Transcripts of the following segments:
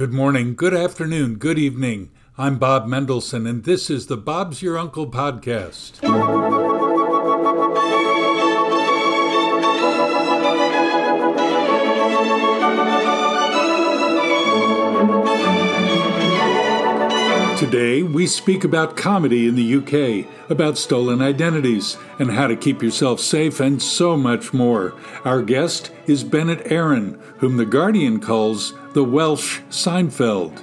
Good morning, good afternoon, good evening. I'm Bob Mendelsohn, and this is the Bob's Your Uncle podcast. Today, we speak about comedy in the UK, about stolen identities, and how to keep yourself safe, and so much more. Our guest is Bennett Arron, whom The Guardian calls the Welsh Seinfeld.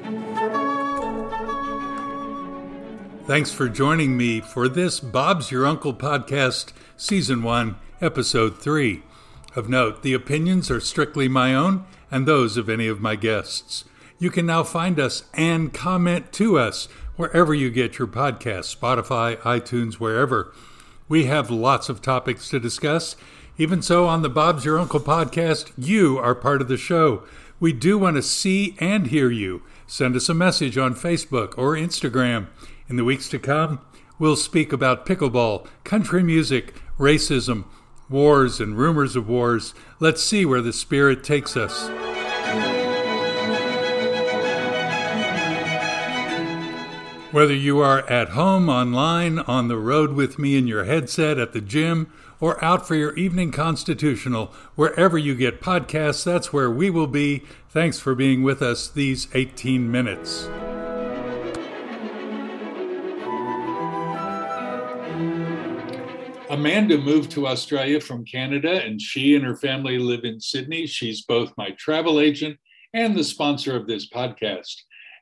Thanks for joining me for this Bob's Your Uncle podcast, Season 1, Episode 3. Of note, the opinions are strictly my own and those of any of my guests. You can now find us and comment to us wherever you get your podcasts Spotify, iTunes, wherever. We have lots of topics to discuss. Even so, on the Bob's Your Uncle podcast, you are part of the show. We do want to see and hear you. Send us a message on Facebook or Instagram. In the weeks to come, we'll speak about pickleball, country music, racism, wars, and rumors of wars. Let's see where the spirit takes us. Whether you are at home, online, on the road with me in your headset, at the gym, or out for your evening constitutional, wherever you get podcasts, that's where we will be. Thanks for being with us these 18 minutes. Amanda moved to Australia from Canada, and she and her family live in Sydney. She's both my travel agent and the sponsor of this podcast.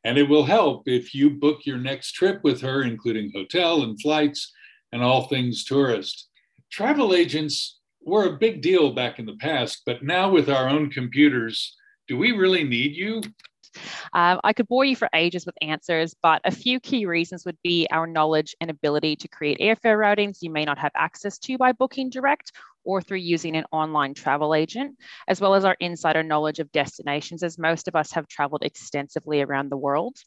And it will help if you book your next trip with her, including hotel and flights and all things tourist. Travel agents were a big deal back in the past, but now with our own computers, do we really need you? Um, I could bore you for ages with answers, but a few key reasons would be our knowledge and ability to create airfare routings you may not have access to by booking direct or through using an online travel agent, as well as our insider knowledge of destinations, as most of us have traveled extensively around the world.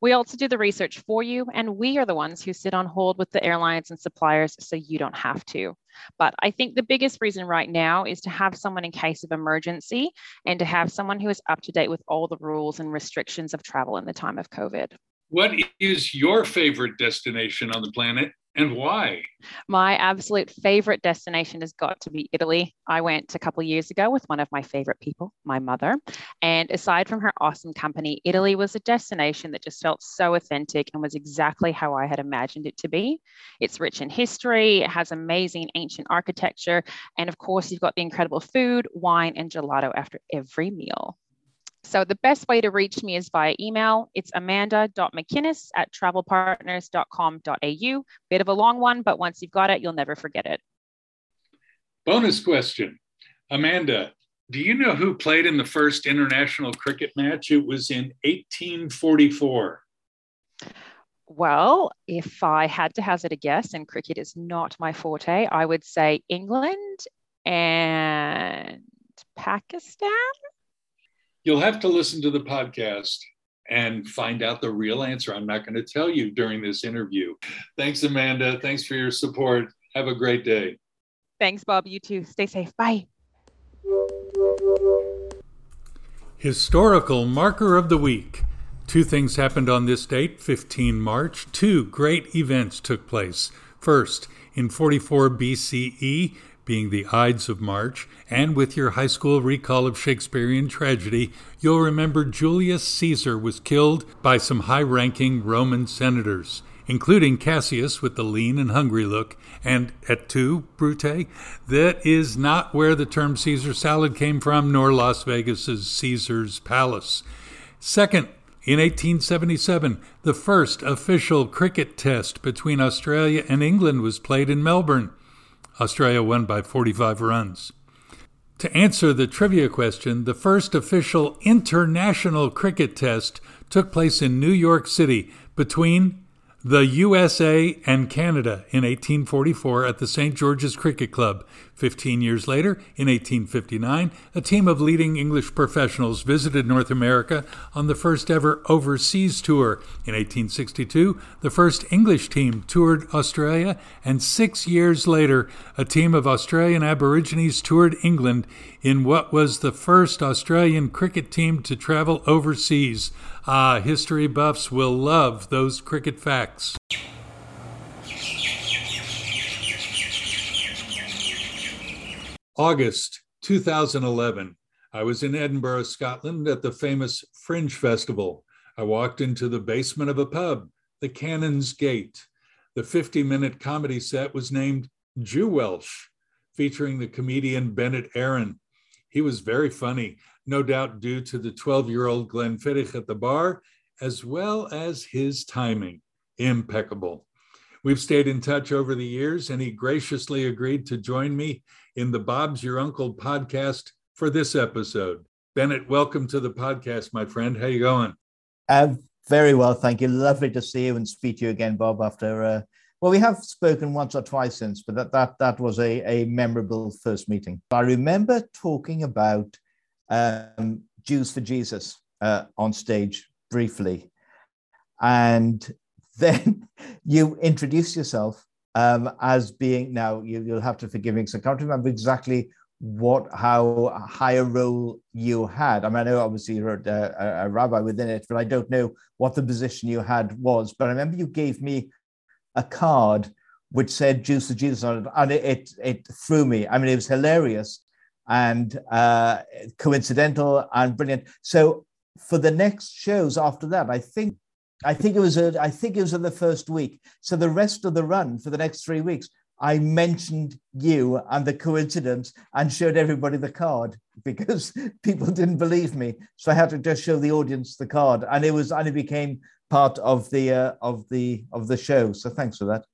We also do the research for you, and we are the ones who sit on hold with the airlines and suppliers so you don't have to. But I think the biggest reason right now is to have someone in case of emergency and to have someone who is up to date with all the rules and restrictions of travel in the time of COVID. What is your favorite destination on the planet? And why? My absolute favorite destination has got to be Italy. I went a couple years ago with one of my favorite people, my mother. And aside from her awesome company, Italy was a destination that just felt so authentic and was exactly how I had imagined it to be. It's rich in history, it has amazing ancient architecture, and of course, you've got the incredible food, wine, and gelato after every meal. So the best way to reach me is via email. It's amanda.mckinnis at travelpartners.com.au. Bit of a long one, but once you've got it, you'll never forget it. Bonus question. Amanda, do you know who played in the first international cricket match? It was in 1844. Well, if I had to hazard a guess, and cricket is not my forte, I would say England and Pakistan. You'll have to listen to the podcast and find out the real answer. I'm not going to tell you during this interview. Thanks, Amanda. Thanks for your support. Have a great day. Thanks, Bob. You too. Stay safe. Bye. Historical marker of the week. Two things happened on this date, 15 March. Two great events took place. First, in 44 BCE, being the Ides of March, and with your high school recall of Shakespearean tragedy, you'll remember Julius Caesar was killed by some high ranking Roman senators, including Cassius with the lean and hungry look, and et tu, Brute? That is not where the term Caesar salad came from, nor Las Vegas's Caesar's Palace. Second, in 1877, the first official cricket test between Australia and England was played in Melbourne. Australia won by 45 runs. To answer the trivia question, the first official international cricket test took place in New York City between the USA and Canada in 1844 at the St. George's Cricket Club. Fifteen years later, in 1859, a team of leading English professionals visited North America on the first ever overseas tour. In 1862, the first English team toured Australia, and six years later, a team of Australian Aborigines toured England in what was the first Australian cricket team to travel overseas. Ah, history buffs will love those cricket facts. August 2011. I was in Edinburgh, Scotland at the famous Fringe Festival. I walked into the basement of a pub, the Canon's Gate. The 50 minute comedy set was named Jew Welsh, featuring the comedian Bennett Arron. He was very funny, no doubt due to the 12 year old Glenfiddich at the bar, as well as his timing. Impeccable. We've stayed in touch over the years, and he graciously agreed to join me in the Bob's Your Uncle podcast for this episode. Bennett, welcome to the podcast, my friend. How you going? Uh, very well, thank you. Lovely to see you and speak to you again, Bob. After uh, well, we have spoken once or twice since, but that that that was a, a memorable first meeting. I remember talking about um, Jews for Jesus uh, on stage briefly, and then you introduce yourself um, as being now you, will have to forgive me because I can't remember exactly what how high a role you had. I mean, I know obviously you're a, a, rabbi within it, but I don't know what the position you had was. But I remember you gave me a card which said "Jews for Jesus" on it, and it, it, it threw me. I mean, it was hilarious and uh, coincidental and brilliant. So for the next shows after that, I think I think it was a, I think it was in the first week. So the rest of the run for the next three weeks, I mentioned you and the coincidence and showed everybody the card because people didn't believe me. So I had to just show the audience the card, and it was and it became part of the uh, of the of the show. So thanks for that.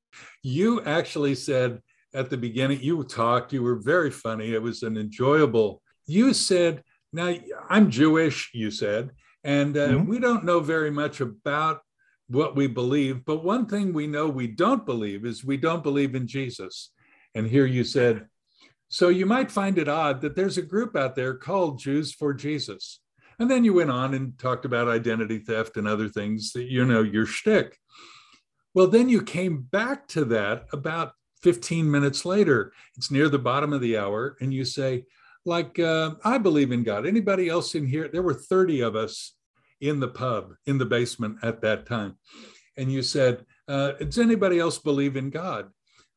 You actually said at the beginning, you talked. You were very funny. It was an enjoyable. You said, "Now I'm Jewish." You said, and uh, mm-hmm. we don't know very much about what we believe. But one thing we know we don't believe is we don't believe in Jesus. And here you said, so you might find it odd that there's a group out there called Jews for Jesus. And then you went on and talked about identity theft and other things that, you know, your shtick. Well, then you came back to that about 15 minutes later. It's near the bottom of the hour. And you say, like uh, I believe in God. Anybody else in here? There were 30 of us in the pub in the basement at that time. And you said, uh, Does anybody else believe in God?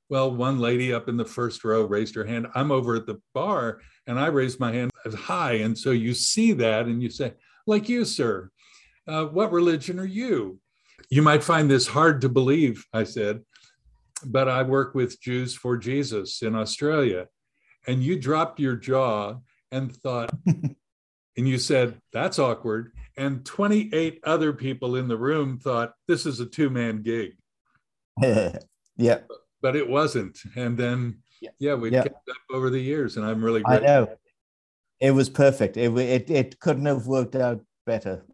Well, one lady up in the first row raised her hand. I'm over at the bar and I raised my hand as high. And so you see that and you say, Like you, sir, uh, what religion are you? You might find this hard to believe, I said, but I work with Jews for Jesus in Australia and you dropped your jaw and thought, and you said, that's awkward. And 28 other people in the room thought, this is a two man gig. yeah. But it wasn't. And then, yeah, yeah we yeah. kept up over the years, and I'm really grateful. I know. It was perfect. It, it, it couldn't have worked out better.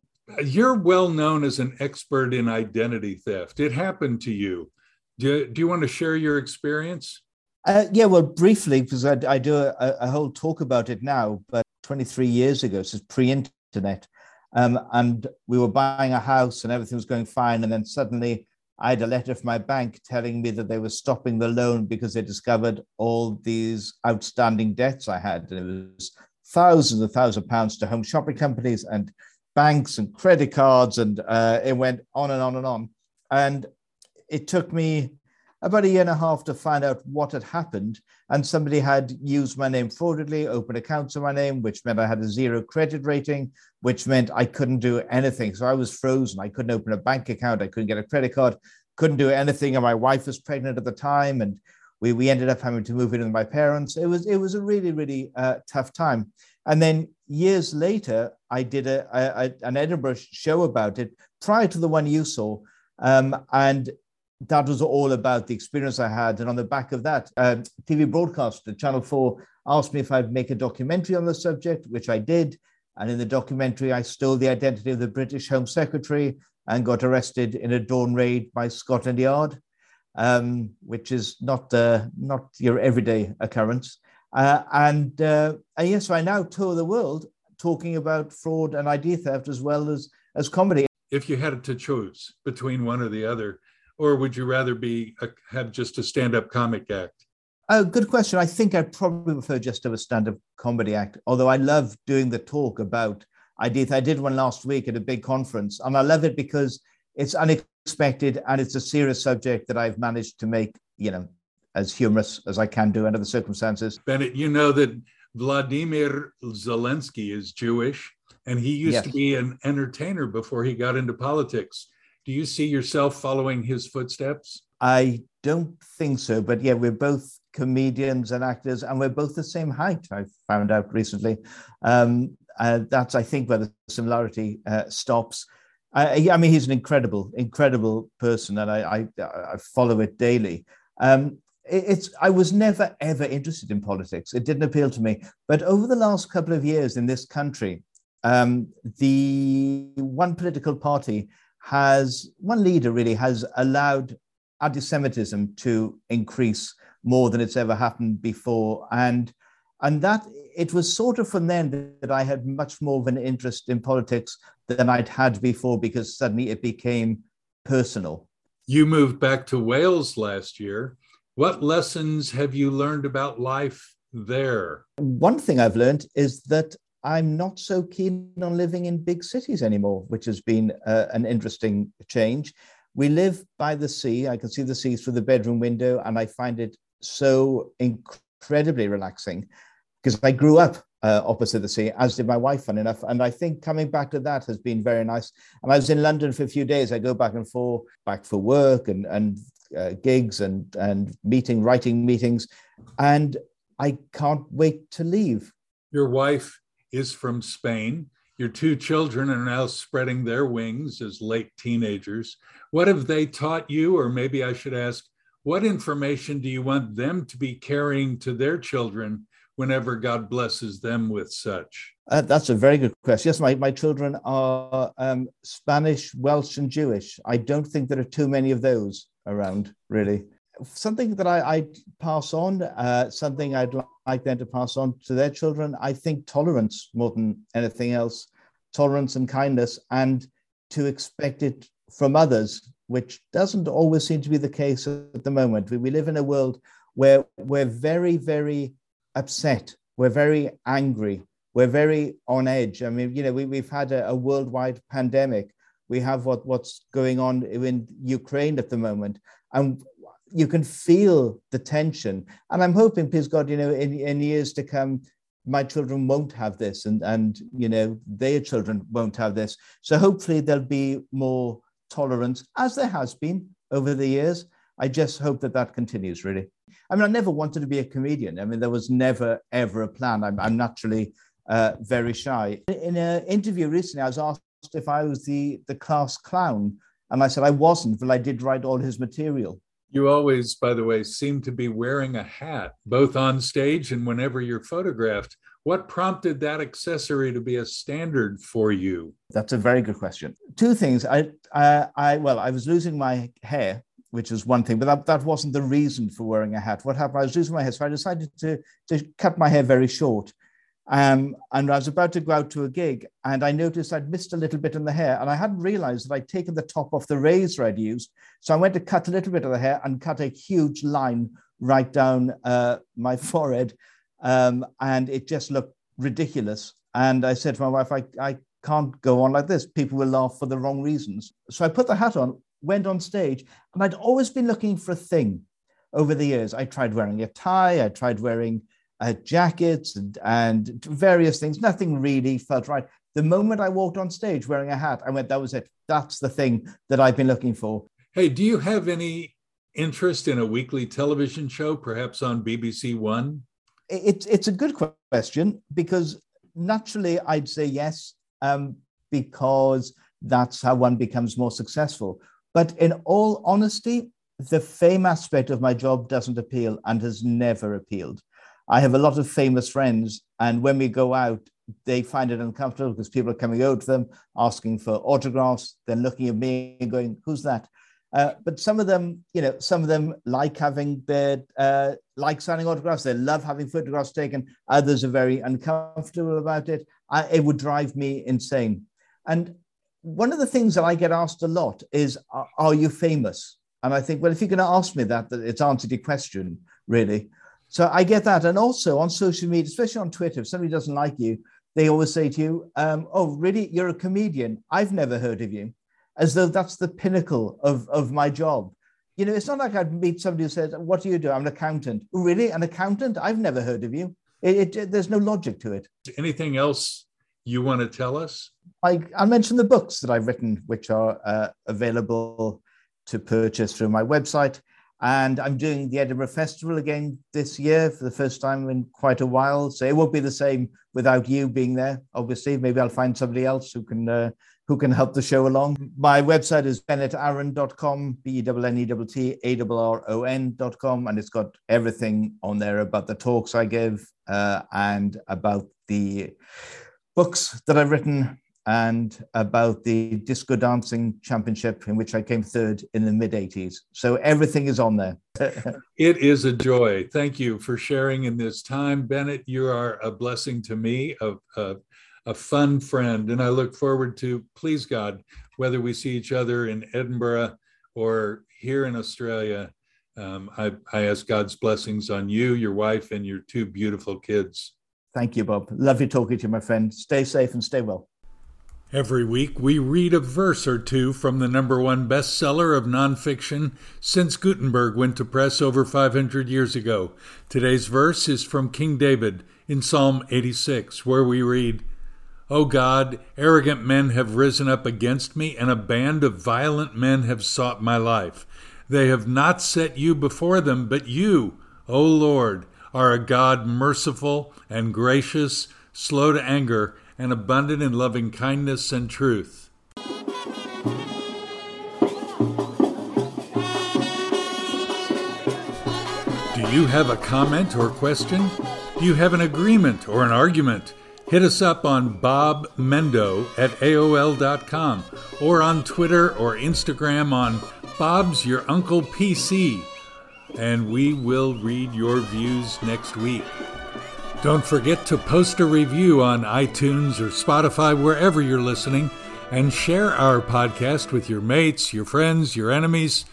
You're well known as an expert in identity theft. It happened to you. Do, do you want to share your experience? Uh, yeah, well, briefly, because I, I do a, a, whole talk about it now, but 23 years ago, so it's pre internet. Um, and we were buying a house and everything was going fine. And then suddenly I had a letter from my bank telling me that they were stopping the loan because they discovered all these outstanding debts I had. And it was thousands and thousands of pounds to home shopping companies and banks and credit cards. And uh, it went on and on and on. And it took me about a year and a half to find out what had happened. And somebody had used my name fraudulently, opened accounts in my name, which meant I had a zero credit rating, which meant I couldn't do anything. So I was frozen. I couldn't open a bank account. I couldn't get a credit card, couldn't do anything. And my wife was pregnant at the time. And we, we ended up having to move in with my parents. It was, it was a really, really uh, tough time. And then years later, I did a, a, an Edinburgh show about it prior to the one you saw. Um, and that was all about the experience I had. And on the back of that, um, TV broadcaster Channel 4 asked me if I'd make a documentary on the subject, which I did. And in the documentary, I stole the identity of the British Home Secretary and got arrested in a dawn raid by Scotland Yard, um, which is not uh, not your everyday occurrence. Uh, and, uh, and yes, I now tour the world talking about fraud and ID theft as well as as comedy. If you had to choose between one or the other, or would you rather be a, have just a stand-up comic act? Oh, good question. I think I'd probably prefer just to have a stand-up comedy act. Although I love doing the talk about I did. I did one last week at a big conference, and I love it because it's unexpected and it's a serious subject that I've managed to make, you know, as humorous as I can do under the circumstances. Bennett, you know that Vladimir Zelensky is Jewish, and he used yes. to be an entertainer before he got into politics. Do you see yourself following his footsteps? I don't think so, but yeah, we're both comedians and actors, and we're both the same height. I found out recently. Um, uh, that's, I think, where the similarity uh, stops. I, I, mean, he's an incredible, incredible person, and I, I, I follow it daily. Um, it, it's I was never ever interested in politics. It didn't appeal to me. But over the last couple of years in this country, um, the one political party has one leader really has allowed anti-Semitism to increase more than it's ever happened before, and and that it was sort of from then that I had much more of an interest in politics than I'd had before because suddenly it became personal. You moved back to Wales last year. What lessons have you learned about life there? One thing I've learned is that I'm not so keen on living in big cities anymore, which has been uh, an interesting change. We live by the sea. I can see the sea through the bedroom window, and I find it so incredibly relaxing because I grew up uh, opposite the sea, as did my wife, fun enough. And I think coming back to that has been very nice. And I was in London for a few days. I go back and forth, back for work and, and uh, gigs and, and meeting, writing meetings. And I can't wait to leave. Your wife is from Spain. Your two children are now spreading their wings as late teenagers. What have they taught you? Or maybe I should ask, what information do you want them to be carrying to their children whenever God blesses them with such? Uh, that's a very good question. Yes, my, my children are um, Spanish, Welsh, and Jewish. I don't think there are too many of those around, really. Something that I, I pass on, uh, something I'd like them to pass on to their children, I think tolerance more than anything else, tolerance and kindness, and to expect it from others, which doesn't always seem to be the case at the moment. We, we live in a world where we're very, very upset. We're very angry. We're very on edge. I mean, you know, we, we've had a, a worldwide pandemic. We have what, what's going on in Ukraine at the moment. And you can feel the tension. And I'm hoping, please God, you know, in, in years to come, my children won't have this and, and, you know, their children won't have this. So hopefully there'll be more tolerance, as there has been over the years. I just hope that that continues, really. I mean, I never wanted to be a comedian. I mean, there was never, ever a plan. I'm, I'm naturally uh, very shy. In an interview recently, I was asked if I was the, the class clown. And I said I wasn't, but I did write all his material. You always, by the way, seem to be wearing a hat, both on stage and whenever you're photographed. What prompted that accessory to be a standard for you? That's a very good question. Two things. I, I, I well, I was losing my hair which is one thing, but that, that wasn't the reason for wearing a hat. What happened? I was losing my hair, so I decided to, to cut my hair very short. Um, and I was about to go out to a gig, and I noticed I'd missed a little bit in the hair, and I hadn't realized that I'd taken the top off the razor I'd used. So I went to cut a little bit of the hair and cut a huge line right down uh, my forehead, um, and it just looked ridiculous. And I said to my wife, I, I can't go on like this. People will laugh for the wrong reasons. So I put the hat on, went on stage, and I'd always been looking for a thing over the years. I tried wearing a tie, I tried wearing uh, jackets and, and various things. Nothing really felt right. The moment I walked on stage wearing a hat, I went, that was it. That's the thing that I've been looking for. Hey, do you have any interest in a weekly television show, perhaps on BBC One? It, it's a good question because naturally I'd say yes, um, because that's how one becomes more successful. But in all honesty, the fame aspect of my job doesn't appeal and has never appealed. I have a lot of famous friends, and when we go out, they find it uncomfortable because people are coming over to them asking for autographs, then looking at me and going, "Who's that?" Uh, but some of them, you know, some of them like having their uh, like signing autographs. They love having photographs taken. Others are very uncomfortable about it. I, it would drive me insane. And one of the things that I get asked a lot is, "Are, are you famous?" And I think, well, if you're going to ask me that, that it's answered your question, really. So I get that. And also on social media, especially on Twitter, if somebody doesn't like you, they always say to you, um, Oh, really? You're a comedian. I've never heard of you as though that's the pinnacle of, of my job. You know, it's not like I'd meet somebody who says, What do you do? I'm an accountant. Really? An accountant? I've never heard of you. It, it, there's no logic to it. Anything else you want to tell us? I, I'll mention the books that I've written, which are uh, available to purchase through my website. And I'm doing the Edinburgh Festival again this year for the first time in quite a while. So it won't be the same without you being there. Obviously, maybe I'll find somebody else who can uh, who can help the show along. My website is bennettarron.com, B E N E T A R O N.com, and it's got everything on there about the talks I give uh, and about the books that I've written and about the disco dancing championship in which I came third in the mid 80s. So everything is on there. it is a joy. Thank you for sharing in this time. Bennett, you are a blessing to me, a, a, a fun friend. And I look forward to, please God, whether we see each other in Edinburgh or here in Australia. Um, I, I ask God's blessings on you, your wife, and your two beautiful kids. Thank you, Bob. Lovely talking to you, my friend. Stay safe and stay well. Every week, we read a verse or two from the number one bestseller of nonfiction since Gutenberg went to press over 500 years ago. Today's verse is from King David in Psalm 86, where we read, O God, arrogant men have risen up against me, and a band of violent men have sought my life. They have not set you before them, but you, O Lord, are a God merciful and gracious, slow to anger and abundant in loving kindness and truth. Do you have a comment or question? Do you have an agreement or an argument? Hit us up on Bob Mendo at AOL.com or on Twitter or Instagram on Bob's Your Uncle PC. And we will read your views next week. Don't forget to post a review on iTunes or Spotify, wherever you're listening, and share our podcast with your mates, your friends, your enemies,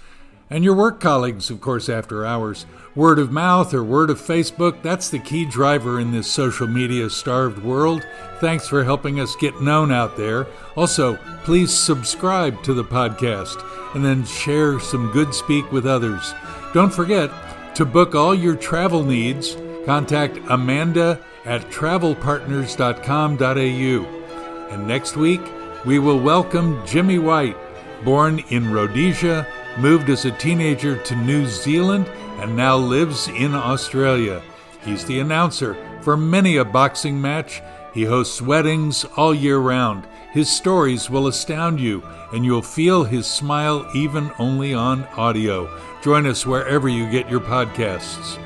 and your work colleagues, of course, after hours. Word of mouth or word of Facebook, that's the key driver in this social media starved world. Thanks for helping us get known out there. Also, please subscribe to the podcast and then share some good speak with others. Don't forget to book all your travel needs Contact Amanda at travelpartners.com.au. And next week, we will welcome Jimmy White, born in Rhodesia, moved as a teenager to New Zealand, and now lives in Australia. He's the announcer for many a boxing match. He hosts weddings all year round. His stories will astound you, and you'll feel his smile even only on audio. Join us wherever you get your podcasts.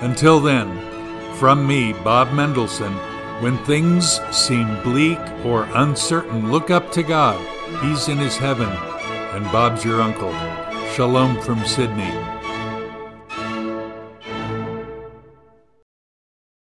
Until then, from me, Bob Mendelsohn, when things seem bleak or uncertain, look up to God. He's in his heaven, and Bob's your uncle. Shalom from Sydney.